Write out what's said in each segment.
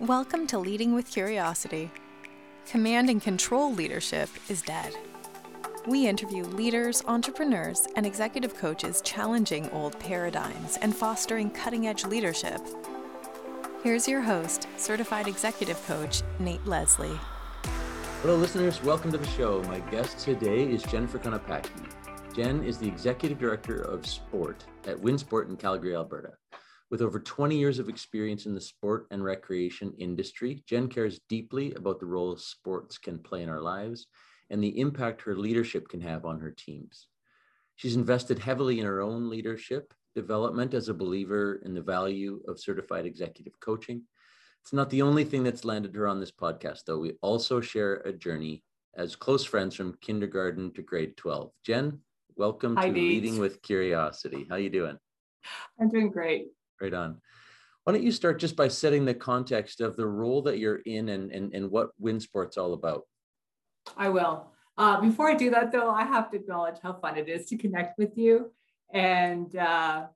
Welcome to Leading with Curiosity. Command and control leadership is dead. We interview leaders, entrepreneurs, and executive coaches challenging old paradigms and fostering cutting edge leadership. Here's your host, certified executive coach, Nate Leslie. Hello, listeners. Welcome to the show. My guest today is Jennifer Konopacki. Jen is the executive director of sport at WinSport in Calgary, Alberta. With over 20 years of experience in the sport and recreation industry, Jen cares deeply about the role sports can play in our lives and the impact her leadership can have on her teams. She's invested heavily in her own leadership development as a believer in the value of certified executive coaching. It's not the only thing that's landed her on this podcast, though. We also share a journey as close friends from kindergarten to grade 12. Jen, welcome Hi, to Nate. Leading with Curiosity. How are you doing? I'm doing great. Right on. Why don't you start just by setting the context of the role that you're in and, and, and what WinSport's all about? I will. Uh, before I do that, though, I have to acknowledge how fun it is to connect with you and uh,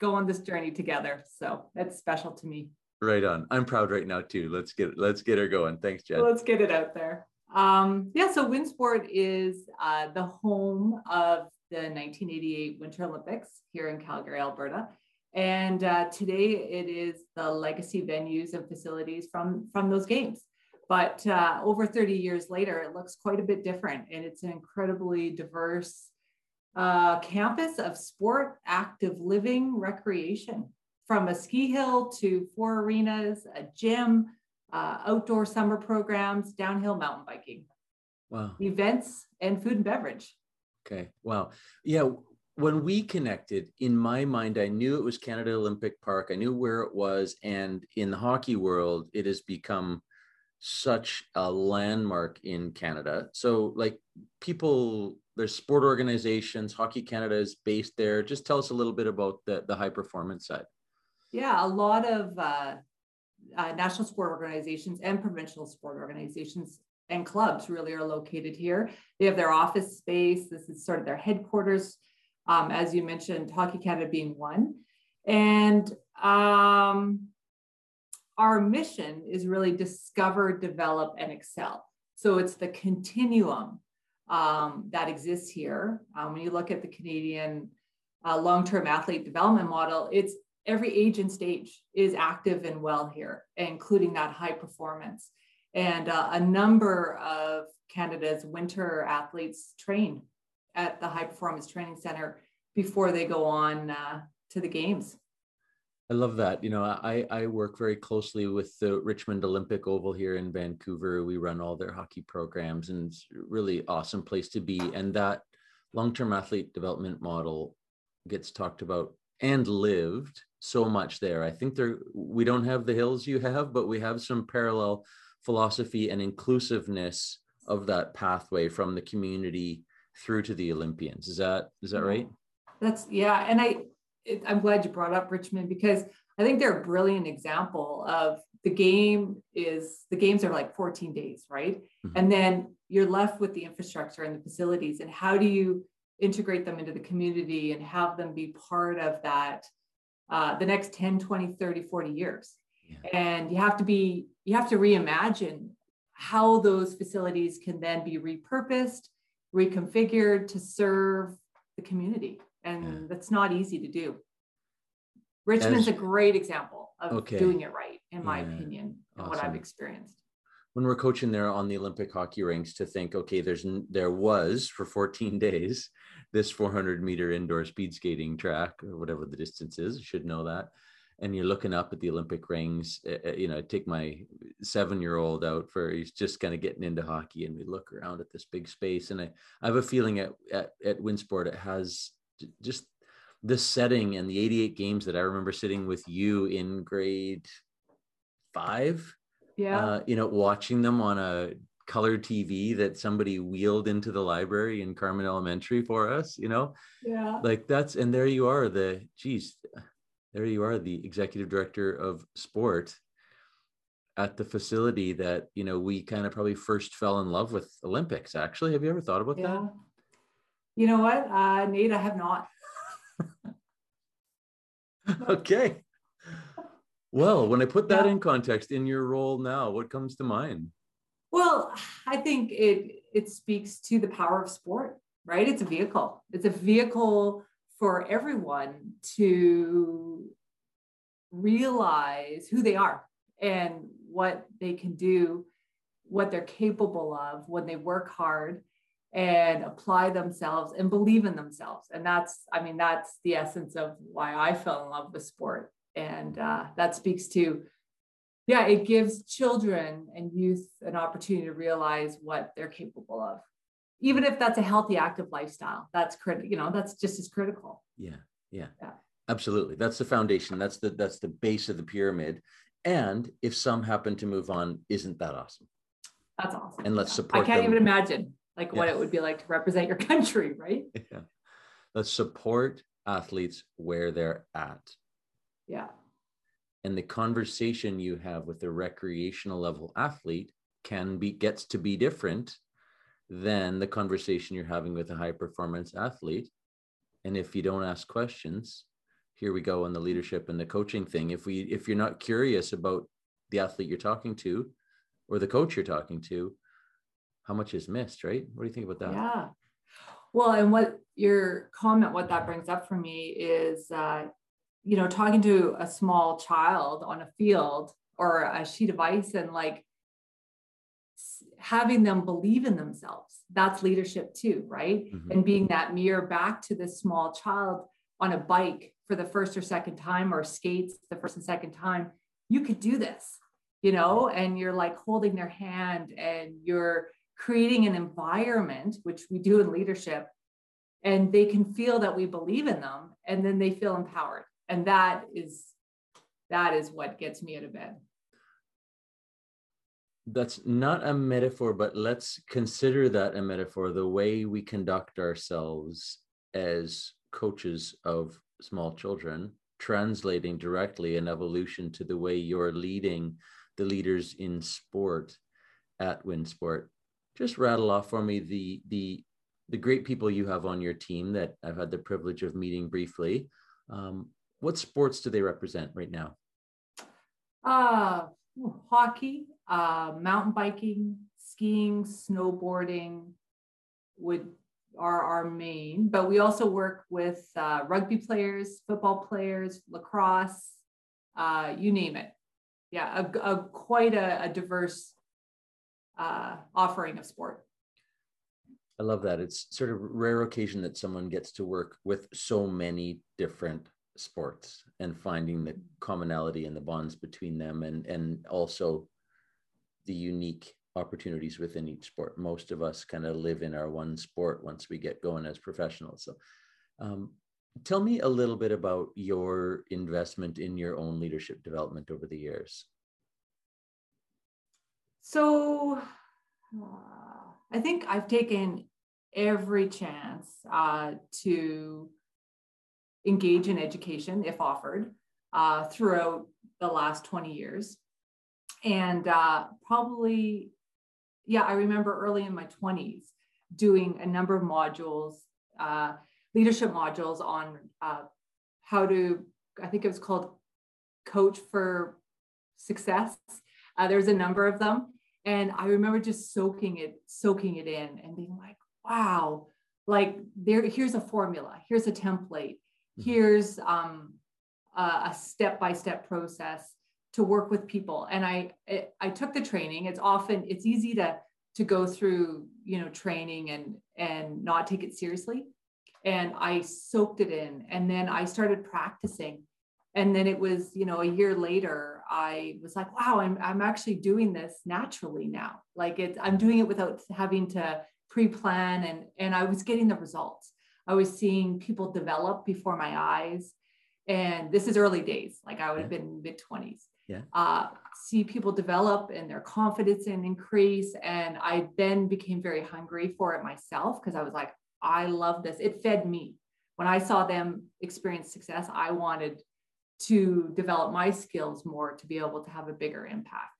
go on this journey together. So that's special to me. Right on. I'm proud right now too. Let's get let's get her going. Thanks, Jen. Let's get it out there. Um, yeah, so Winsport is uh, the home of the 1988 Winter Olympics here in Calgary, Alberta. And uh, today it is the legacy venues and facilities from, from those games. But uh, over 30 years later, it looks quite a bit different. And it's an incredibly diverse uh, campus of sport, active living, recreation, from a ski hill to four arenas, a gym, uh, outdoor summer programs, downhill mountain biking, Wow. events, and food and beverage. Okay. Wow. Yeah. When we connected, in my mind, I knew it was Canada Olympic Park. I knew where it was. And in the hockey world, it has become such a landmark in Canada. So, like, people, there's sport organizations, Hockey Canada is based there. Just tell us a little bit about the, the high performance side. Yeah, a lot of uh, uh, national sport organizations and provincial sport organizations and clubs really are located here. They have their office space. This is sort of their headquarters. Um, as you mentioned, Hockey Canada being one. And um, our mission is really discover, develop, and excel. So it's the continuum um, that exists here. Um, when you look at the Canadian uh, long-term athlete development model, it's every age and stage is active and well here, including that high performance. And uh, a number of Canada's winter athletes train at the High Performance Training Center before they go on uh, to the games. I love that. You know, I I work very closely with the Richmond Olympic Oval here in Vancouver. We run all their hockey programs, and it's really awesome place to be. And that long-term athlete development model gets talked about and lived so much there. I think there we don't have the hills you have, but we have some parallel philosophy and inclusiveness of that pathway from the community through to the Olympians. Is that is that right? That's yeah, and I it, I'm glad you brought up Richmond because I think they're a brilliant example of the game is the games are like 14 days, right? Mhm. And then you're left with the infrastructure and the facilities, and how do you integrate them into the community and have them be part of that uh, the next 10, 20, 30, 40 years? Yeah. And you have to be, you have to reimagine how those facilities can then be repurposed, reconfigured to serve the community. And Yeah. that's not easy to do. Richmond's As- a great example of Okay. doing it right, in my Yeah. opinion, and what I've experienced. when we're coaching there on the Olympic hockey rinks to think, okay, there's there was for 14 days this 400 meter indoor speed skating track or whatever the distance is. You should know that. And you're looking up at the Olympic rings. uh, uh, You know, I take my seven year old out for he's just kind of getting into hockey, and we look around at this big space. And I, I have a feeling at at, at Winsport it has just this setting and the 88 games that I remember sitting with you in grade five Yeah. uh, you know, watching them on a color TV that somebody wheeled into the library in Carman Elementary for us, you know, yeah. like that's, and there you are, the, geez, there you are, the executive director of sport at the facility that, you know, we kind of probably first fell in love with Olympics, actually. Have you ever thought about Yeah. You know what, uh, Nate, I have not. okay. Well, when I put that yeah. in context in your role now, what comes to mind? Well, I think it it speaks to the power of sport, right? It's a vehicle. It's a vehicle for everyone to realize who they are and what they can do, what they're capable of when they work hard and apply themselves and believe in themselves. And that's, I mean, that's the essence of why I fell in love with sport. And uh, that speaks to, yeah, it gives children and youth an opportunity to realize what they're capable of. Even if that's a healthy, active lifestyle, that's critical, you know, that's just as critical. Yeah. Yeah. Yeah. Absolutely. That's the foundation. That's the that's the base of the pyramid. And if some happen to move on, isn't that awesome? That's awesome. And let's support. I can't them. even imagine like what it would be like to represent your country, right? Yeah. Let's support athletes where they're at. Yeah. And the conversation you have with a recreational level athlete can be gets to be different than the conversation you're having with a high performance athlete. And if you don't ask questions, here we go on the leadership and the coaching thing. If we if you're not curious about the athlete you're talking to or the coach you're talking to, how much is missed, right? What do you think about that? Yeah. Well, and what your comment, what that brings up for me is, uh, you know, talking to a small child on a field or a sheet of ice and like having them believe in themselves. That's leadership too, right? Mm-hmm. And being that mirror back to this small child on a bike for the first or second time or skates the first and second time. You could do this, you know, and you're like holding their hand and you're creating an environment, which we do in leadership, and they can feel that we believe in them and then they feel empowered. And that is that is what gets me out of bed. That's not a metaphor, but let's consider that a metaphor the way we conduct ourselves as coaches of small children, translating directly an evolution to the way you're leading the leaders in sport at WinSport just rattle off for me the the the great people you have on your team that I've had the privilege of meeting briefly. Um, what sports do they represent right now? Uh, hockey, uh, mountain biking, skiing, snowboarding would are our main, but we also work with uh, rugby players, football players, lacrosse, uh, you name it. Yeah, a, a quite a, a diverse uh, offering of sport. I love that. It's sort of rare occasion that someone gets to work with so many different sports and finding the commonality and the bonds between them and and also the unique opportunities within each sport. Most of us kind of live in our one sport once we get going as professionals. So um, tell me a little bit about your investment in your own leadership development over the years. So uh, I think I've taken every chance uh, to engage in education if offered uh, throughout the last 20 years. And uh, probably, yeah, I remember early in my 20s doing a number of modules, uh, leadership modules on uh, how to, I think it was called Coach for Success. Uh, there's a number of them. And I remember just soaking it, soaking it in and being like, wow, like there, here's a formula, here's a template, mm-hmm. here's um, a step-by-step process to work with people. And I, it, I took the training. It's often, it's easy to, to go through, you know, training and, and not take it seriously. And I soaked it in and then I started practicing. And then it was you know a year later i was like wow i'm, I'm actually doing this naturally now. Like it's i'm doing it without having to pre-plan and and i was getting the results. I was seeing people develop before my eyes. And this is early days. Like i would have been mid 20s yeah uh, see people develop and their confidence and increase and i then became very hungry for it myself because i was like i love this it fed me when i saw them experience success i wanted to develop my skills more to be able to have a bigger impact.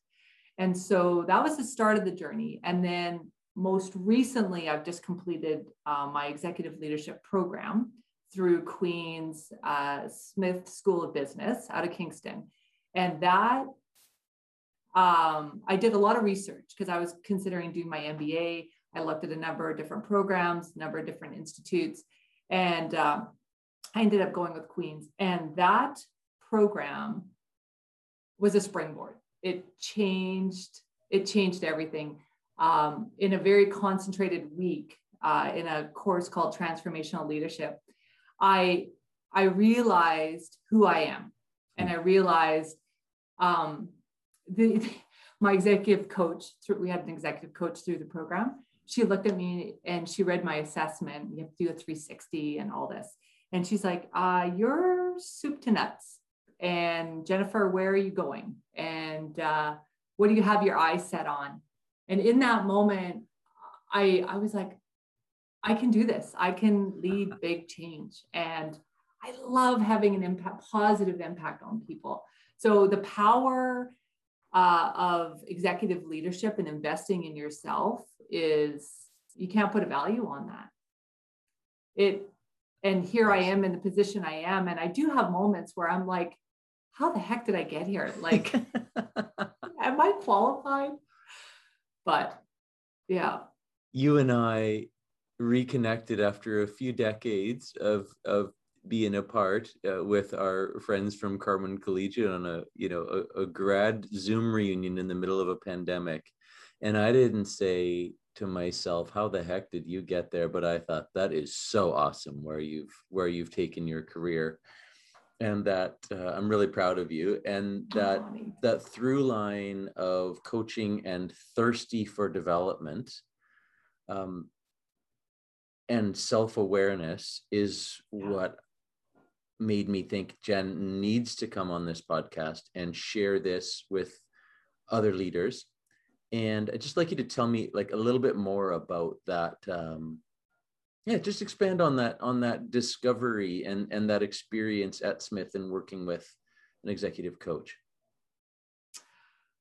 And so that was the start of the journey. And then most recently, I've just completed uh, my executive leadership program through Queen's uh, Smith School of Business out of Kingston. And that um, I did a lot of research because I was considering doing my MBA. I looked at a number of different programs, number of different institutes, and um, I ended up going with Queens. And that program was a springboard. It changed. It changed everything. Um, in a very concentrated week, uh, in a course called Transformational Leadership, I I realized who I am, and I realized um, the, my executive coach, Through, we had an executive coach through the program. She looked at me and she read my assessment. You have to do a 360 and all this. And she's like, uh, You're soup to nuts. And Jennifer, where are you going? And uh, what do you have your eyes set on? And in that moment, I, I was like, I can do this. I can lead big change. And I love having an impact, positive impact on people. So the power uh, of executive leadership and investing in yourself is you can't put a value on that. It and here I am in the position I am, and I do have moments where I'm like, how the heck did I get here? Like, am I qualified? But yeah. You and I reconnected after a few decades of of being apart uh, with our friends from Carman Collegiate on a you know a, a, grad Zoom reunion in the middle of a pandemic, and I didn't say to myself, "How the heck did you get there?" But I thought that is so awesome where you've where you've taken your career, and that uh, I'm really proud of you, and that oh, that through line of coaching and thirsty for development. Um, and self-awareness is yeah. what made me think Jen needs to come on this podcast and share this with other leaders. And I'd just like you to tell me like a little bit more about that. Um, yeah, just expand on that on that discovery and and that experience at Smith and working with an executive coach.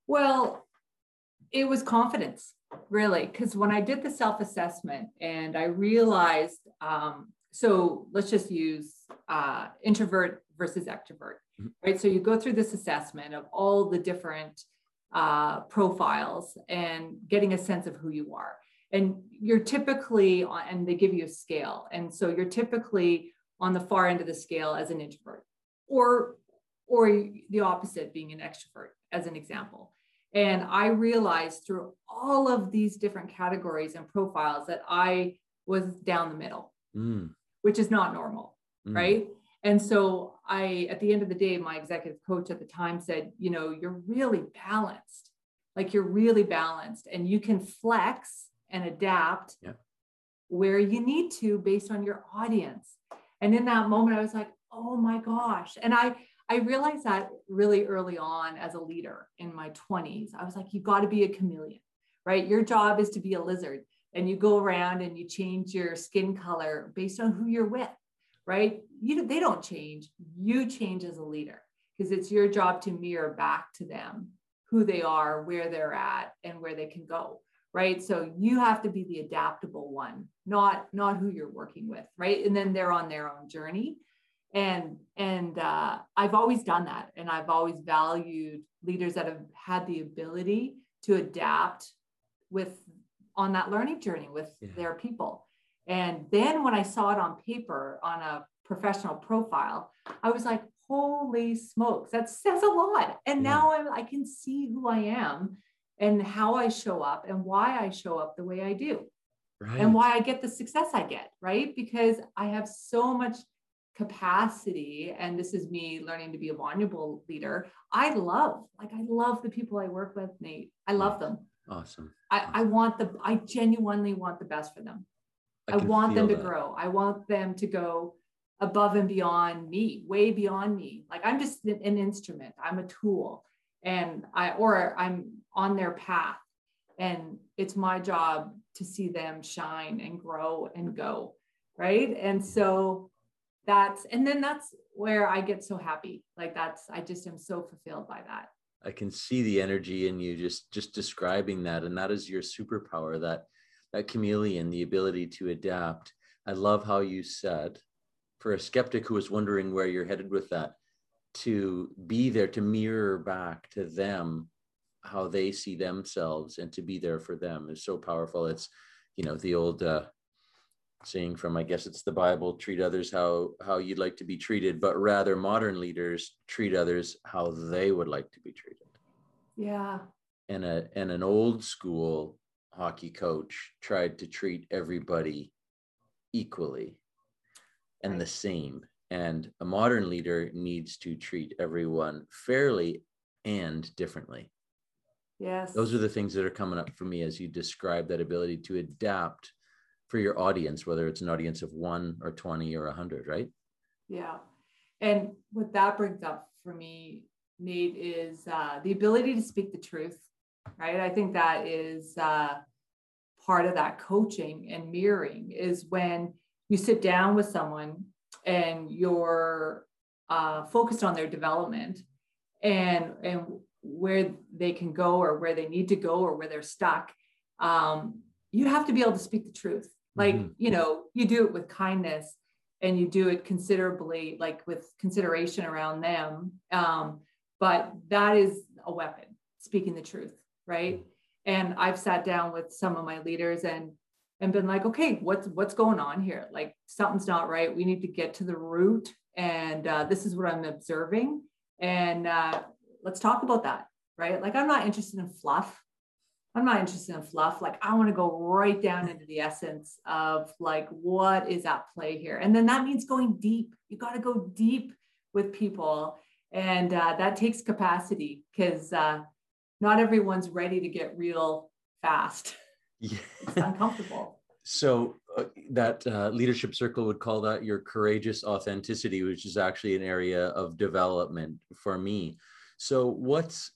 Well, it was confidence really because when i did the self-assessment and i realized um, so let's just use uh, introvert versus extrovert, mm-hmm. right? So you go through this assessment of all the different uh, profiles and getting a sense of who you are. And you're typically, on, and they give you a scale. And so you're typically on the far end of the scale as an introvert or or the opposite being an extrovert as an example and i realized through all of these different categories and profiles that i was down the middle mm which is not normal, mm. right? And so I, at the end of the day, my executive coach at the time said, you know, you're really balanced. Like you're really balanced and you can flex and adapt yeah. where you need to based on your audience. And in that moment, I was like, oh my gosh. And I, I realized that really early on as a leader in my 20s. I was like, you've got to be a chameleon, right? Your job is to be a lizard and you go around and you change your skin color based on who you're with, right? You they don't change. You change as a leader because it's your job to mirror back to them who they are, where they're at, and where they can go, right? So you have to be the adaptable one, not not who you're working with, right? And then they're on their own journey. And and uh, I've always done that, and I've always valued leaders that have had the ability to adapt with on that learning journey with yeah. their people. And then when I saw it on paper on a professional profile, I was like, holy smokes, that says a lot. And yeah. now I'm, I can see who I am and how I show up and why I show up the way I do. Right. And why I get the success I get, right? Because I have so much capacity and this is me learning to be a vulnerable leader i love like i love the people i work with nate i love them Awesome. I, I want the, I genuinely want the best for them. I, I want them to that. grow. I want them to go above and beyond me, way beyond me. Like I'm just an instrument, I'm a tool and I, or I'm on their path. And it's my job to see them shine and grow and go. Right. And so that's, and then that's where I get so happy. Like that's, I just am so fulfilled by that. I can see the energy in you just just describing that, and that is your superpower that that chameleon, the ability to adapt. I love how you said, for a skeptic who was wondering where you're headed with that, to be there to mirror back to them how they see themselves and to be there for them is so powerful it's you know the old uh, saying from i guess it's the bible treat others how how you'd like to be treated but rather modern leaders treat others how they would like to be treated. Yeah. And a and an old school hockey coach tried to treat everybody equally and right. the same. And a modern leader needs to treat everyone fairly and differently. Yes. Those are the things that are coming up for me as you describe that ability to adapt for your audience whether it's an audience of one or 20 or 100 right? Yeah. And what that brings up for me nate is uh, the ability to speak the truth right? I think that is uh, part of that coaching and mirroring is when you sit down with someone and you're uh, focused on their development and and where they can go or where they need to go or where they're stuck um, you have to be able to speak the truth like mm-hmm. you know you do it with kindness and you do it considerably like with consideration around them um, but that is a weapon speaking the truth right? And i've sat down with some of my leaders and and been like okay what's what's going on here? Like something's not right. We need to get to the root and uh, this is what i'm observing and uh, let's talk about that right? Like i'm not interested in fluff i'm not interested in fluff like i want to go right down into the essence of like what is at play here and then that means going deep you got to go deep with people and uh, that takes capacity because uh, not everyone's ready to get real fast. Yeah. it's uncomfortable. So uh, that uh, leadership circle would call that your courageous authenticity, which is actually an area of development for me. So what's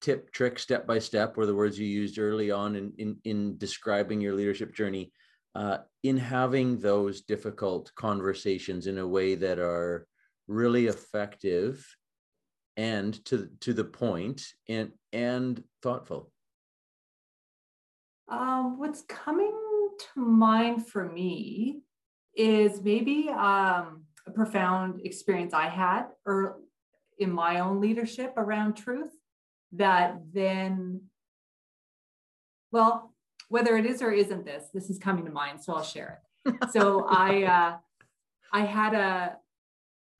tip, trick, step by step were the words you used early on in, in, in describing your leadership journey uh, in having those difficult conversations in a way that are really effective and to to the point and and thoughtful. Um, what's coming to mind for me is maybe um, a profound experience i had or in my own leadership around truth that then well whether it is or isn't this this is coming to mind so i'll share it so i uh, i had a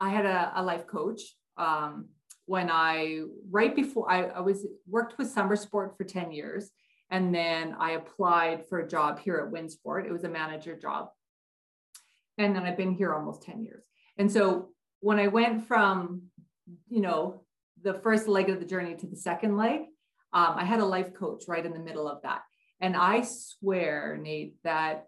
i had a, a life coach um, when I right before I, I was worked with summer sport for 10 years and then I applied for a job here at Winsport. It was a manager job. And then I've been here almost 10 years. And so when I went from, you know, the first leg of the journey to the second leg, um, I had a life coach right in the middle of that. And I swear, Nate, that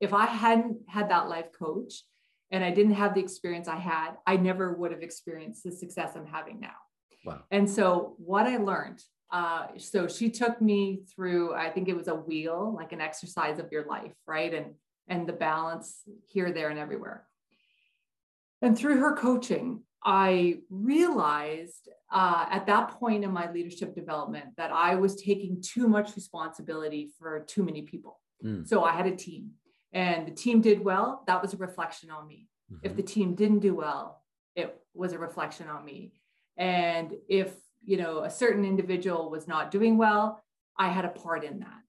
if I hadn't had that life coach, and I didn't have the experience I had, I never would have experienced the success I'm having now. Wow. And so what I learned, uh, so she took me through, I think it was a wheel, like an exercise of your life, right? And and the balance here, there, and everywhere. And through her coaching, I realized uh, at that point in my leadership development that I was taking too much responsibility for too many people. Mm. So I had a team and the team did well, that was a reflection on me. Mm-hmm. If the team didn't do well, it was a reflection on me. And if, you know, a certain individual was not doing well, I had a part in that.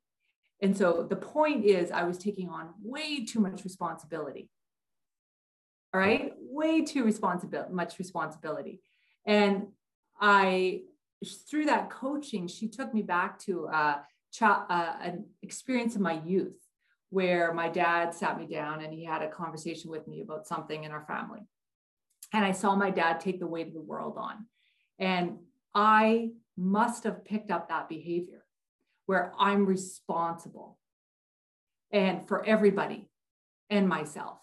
And so the point is, I was taking on way too much responsibility. All right, way too responsibility, much responsibility. And I, through that coaching, she took me back to uh, ch- uh, an experience in my youth where my dad sat me down and he had a conversation with me about something in our family. And I saw my dad take the weight of the world on. And I must have picked up that behavior where I'm responsible and for everybody and myself.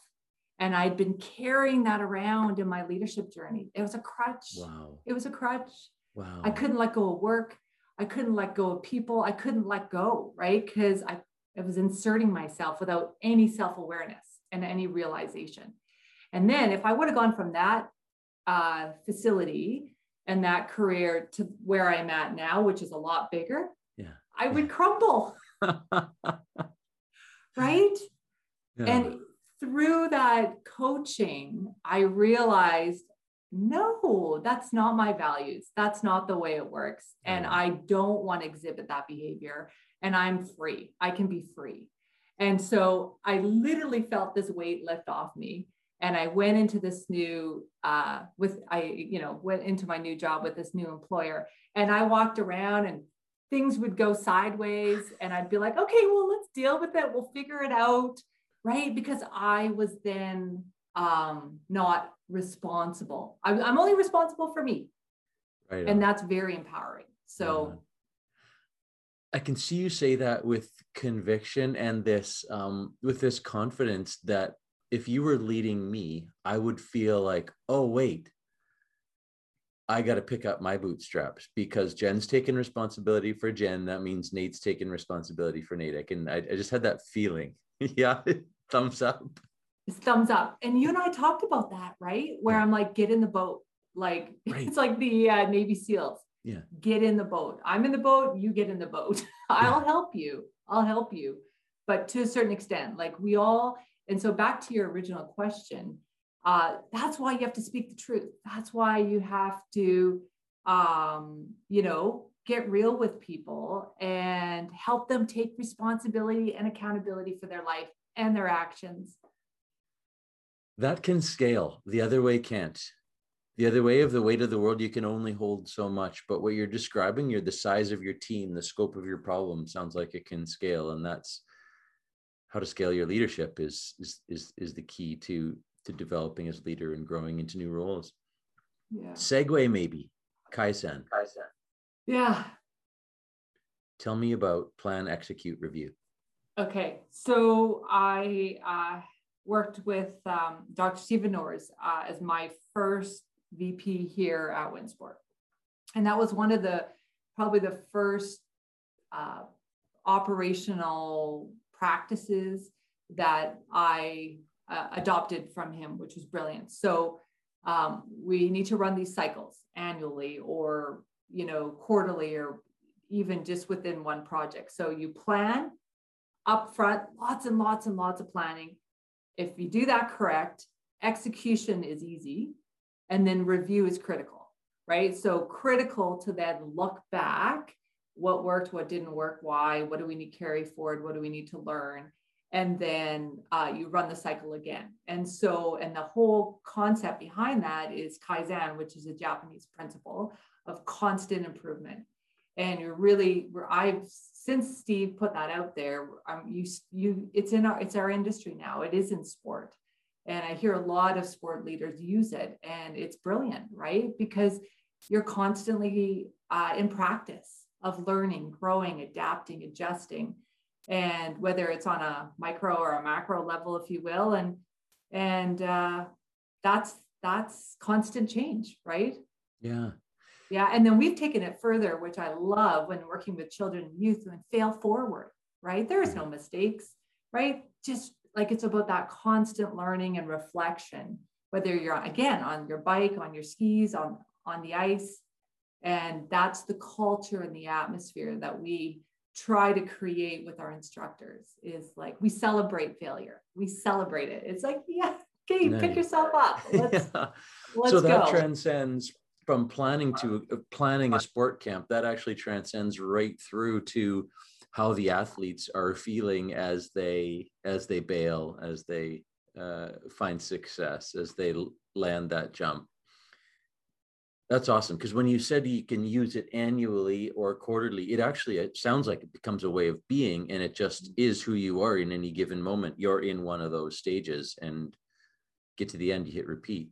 And I'd been carrying that around in my leadership journey. It was a crutch. Wow. It was a crutch. Wow. I couldn't let go of work. I couldn't let go of people. I couldn't let go, right? Because I I was inserting myself without any self awareness and any realization. And then if I would have gone from that uh, facility and that career to where I'm at now, which is a lot bigger, yeah. I would crumble. right? Yeah. And through that coaching, I realized no, that's not my values. That's not the way it works. And Mm. I don't want to exhibit that behavior. And I'm free. I can be free. And so I literally felt this weight lift off me. And I went into this new, uh, with, I, you know, went into my new job with this new employer. And I walked around and things would go sideways. And I'd be like, okay, well, let's deal with it. We'll figure it out. Right. Because I was then um, not responsible. I, I'm only responsible for me. Right. And that's very empowering. So, Yeah. I can see you say that with conviction and this um, with this confidence that if you were leading me, I would feel like, oh wait, I got to pick up my bootstraps because Jen's taking responsibility for Jen. That means Nate's taking responsibility for Nate. I can I, I just had that feeling. yeah, thumbs up. it's thumbs up. And you and I talked about that, right? Where Yeah. I'm like, get in the boat. Like, Right. it's like the uh, Navy SEALs. Yeah. Get in the boat. I'm in the boat. You get in the boat. I'll help you. I'll help you. But to a certain extent, like we all, and so back to your original question, uh, that's why you have to speak the truth. That's why you have to, um, you know, get real with people and help them take responsibility and accountability for their life and their actions. That can scale. The other way can't. The other way of the weight of the world, you can only hold so much. But what you're describing, you're the size of your team, the scope of your problem sounds like it can scale. And that's how to scale your leadership is is is, is the key to to developing as a leader and growing into new roles. Yeah. Segue maybe. Kaizen. Kaizen. Yeah. Tell me about plan, execute, review. Okay. So I uh, worked with um, Dr. Stephen Norris uh, as my first VP here at Winsport. And that was one of the probably the first uh, operational practices that I uh, adopted from him, which was brilliant. So um, we need to run these cycles annually or you know quarterly or even just within one project. So you plan upfront, lots and lots and lots of planning. If you do that correct, execution is easy, and then review is critical, right? So critical to then look back, what worked, what didn't work, why, what do we need to carry forward, what do we need to learn, and then uh, you run the cycle again. And so, and the whole concept behind that is kaizen, which is a Japanese principle of constant improvement and you're really I've since Steve put that out there, you you it's in our it's our industry now. It is in sport, and I hear a lot of sport leaders use it, and it's brilliant, right? Because you're constantly uh, in practice of learning, growing, adapting, adjusting, and whether it's on a micro or a macro level, if you will, and and uh, that's that's constant change, right? Yeah. Yeah. And then we've taken it further, which I love when working with children and youth and fail forward, right? There is no mm-hmm. mistakes, right? Just like it's about that constant learning and reflection, whether you're again on your bike, on your skis, on, on the ice. And that's the culture and the atmosphere that we try to create with our instructors is like we celebrate failure. We celebrate it. It's like, yeah, okay, Nice. pick yourself up. Let's, Yeah. let's so that go. transcends from planning to uh, planning a sport camp that actually transcends right through to how the athletes are feeling as they as they bail as they uh, find success as they land that jump. That's awesome because when you said you can use it annually or quarterly it actually it sounds like it becomes a way of being and it just is who you are in any given moment. You're in one of those stages and get to the end you hit repeat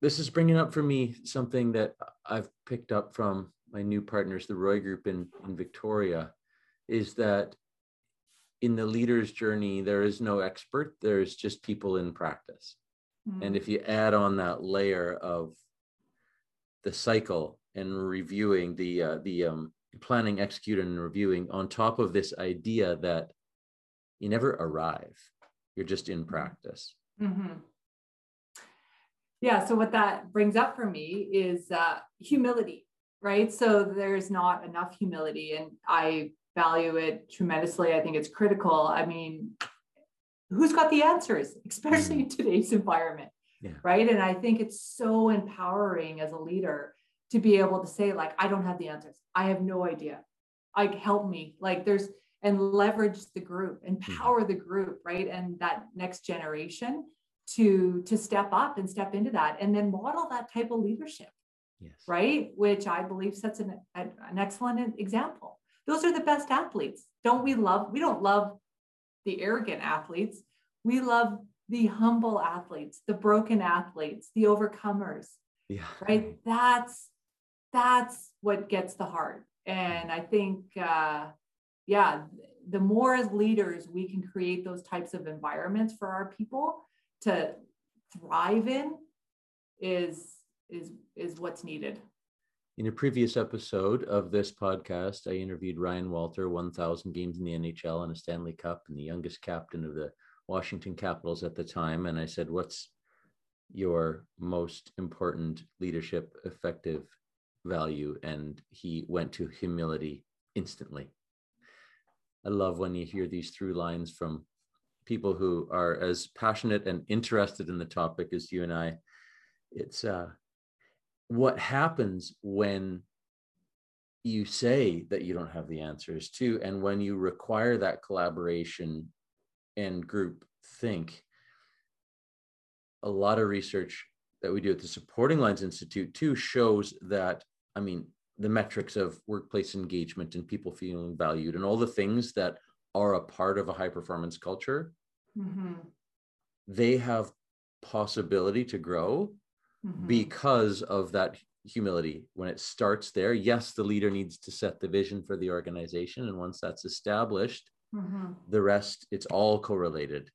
this is bringing up for me something that I've picked up from my new partners, the Roy Group in, in Victoria, is that in the leader's journey, there is no expert, there's just people in practice. And Mm. if you add on that layer of the cycle and reviewing the uh, the um, planning, executing, and reviewing on top of this idea that you never arrive, you're just in practice. hmm Yeah. So what that brings up for me is uh, humility, right? So there's not enough humility, and I value it tremendously. I think it's critical. I mean, who's got the answers, especially in today's environment, yeah. right and i think it's so empowering as a leader to be able to say like i don't have the answers i have no idea like help me like there's and leverage the group mm-hmm. empower the group right and that next generation to to step up and step into that and then model that type of leadership yes. right? Which i believe sets an, an excellent example. Those are the best athletes. Don't we love we don't love the arrogant athletes. We love the humble athletes the broken athletes the overcomers yeah. right? That's that's what gets the heart. And i think uh yeah the more as leaders we can create those types of environments for our people to thrive in is is is what's needed. In a previous episode of this podcast i interviewed ryan walter 1000 games in the nhl and a stanley cup and the youngest captain of the washington capitals at the time. And i said what's your most important leadership effective value? And he went to humility instantly. I love when you hear these through lines from people who are as passionate and interested in the topic as you and I. It's uh, what happens when you say that you don't have the answers to, and when you require that collaboration and group think. A lot of research that we do at the Supporting Lines Institute too shows that, I mean, the metrics of workplace engagement and people feeling valued and all the things that are a part of a high performance culture mm-hmm. they have possibility to grow mm-hmm. because of that humility when it starts there yes the leader needs to set the vision for the organization and once that's established mm-hmm. the rest it's all correlated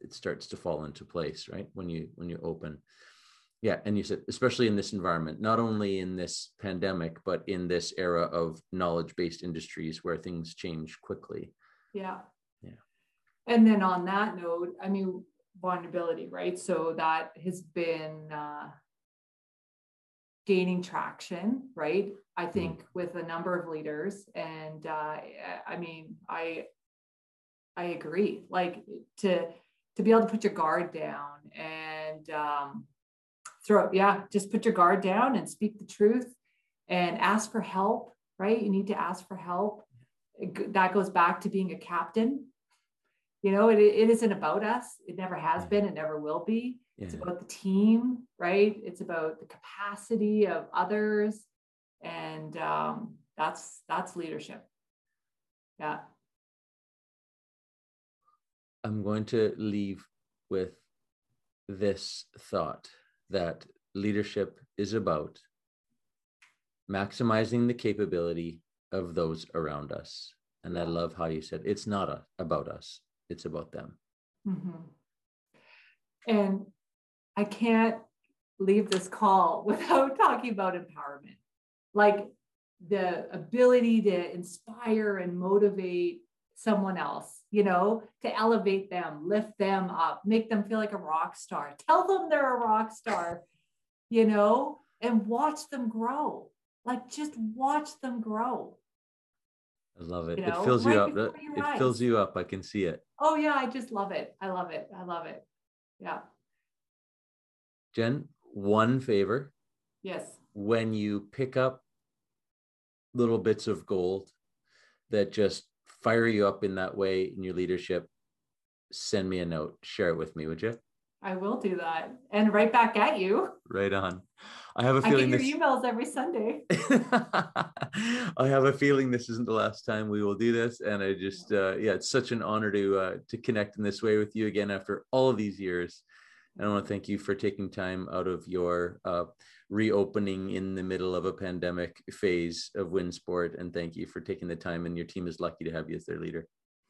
it starts to fall into place right when you when you open yeah and you said especially in this environment not only in this pandemic but in this era of knowledge based industries where things change quickly yeah Yeah. and then on that note, I mean, vulnerability, right? So that has been uh, gaining traction, right? I mm-hmm. think with a number of leaders, and uh, I mean, I I agree. Like to to be able to put your guard down and um, throw, yeah, just put your guard down and speak the truth and ask for help. Right? You need to ask for help. That goes back to being a captain. You know it, it isn't about us. It never has yeah. been it never will be. Yeah. it's about the team right? It's about the capacity of others. And um, that's that's leadership. Yeah. I'm going to leave with this thought that leadership is about maximizing the capability of those around us. And i love how you said it's not a, about us it's about them. Mm-hmm. and i can't leave this call without talking about empowerment. Like the ability to inspire and motivate someone else you know to elevate them lift them up make them feel like a rock star tell them they're a rock star you know and watch them grow like just watch them grow I love it. You know, it fills right you up. It eyes. fills you up. I can see it. Oh yeah, I just love it. I love it. I love it. Yeah. Jen, one favor. Yes. When you pick up little bits of gold that just fire you up in that way in your leadership, send me a note. Share it with me, would you? I will do that. And right back at you. Right on. I have a feeling I get your this... emails every Sunday. I have a feeling this isn't the last time we will do this, and I just uh, yeah, it's such an honor to uh, to connect in this way with you again after all of these years. And I want to thank you for taking time out of your uh, reopening in the middle of a pandemic phase of WinSport, and thank you for taking the time. And your team is lucky to have you as their leader.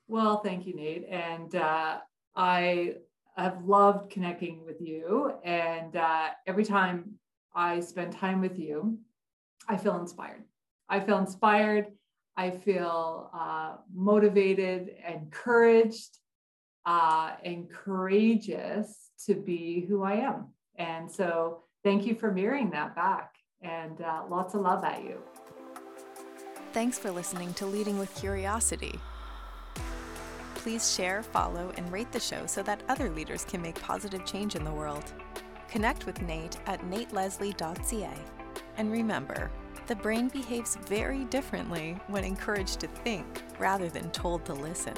Well, thank you, Nate, and uh, I have loved connecting with you, and uh, every time I spend time with you, I feel inspired. I feel inspired. I feel uh, motivated, encouraged, uh, and courageous to be who I am. And so, thank you for mirroring that back. And uh, lots of love at you. Thanks for listening to Leading with Curiosity. Please share, follow, and rate the show so that other leaders can make positive change in the world. Connect with Nate at nateleslie.ca. And remember, the brain behaves very differently when encouraged to think rather than told to listen.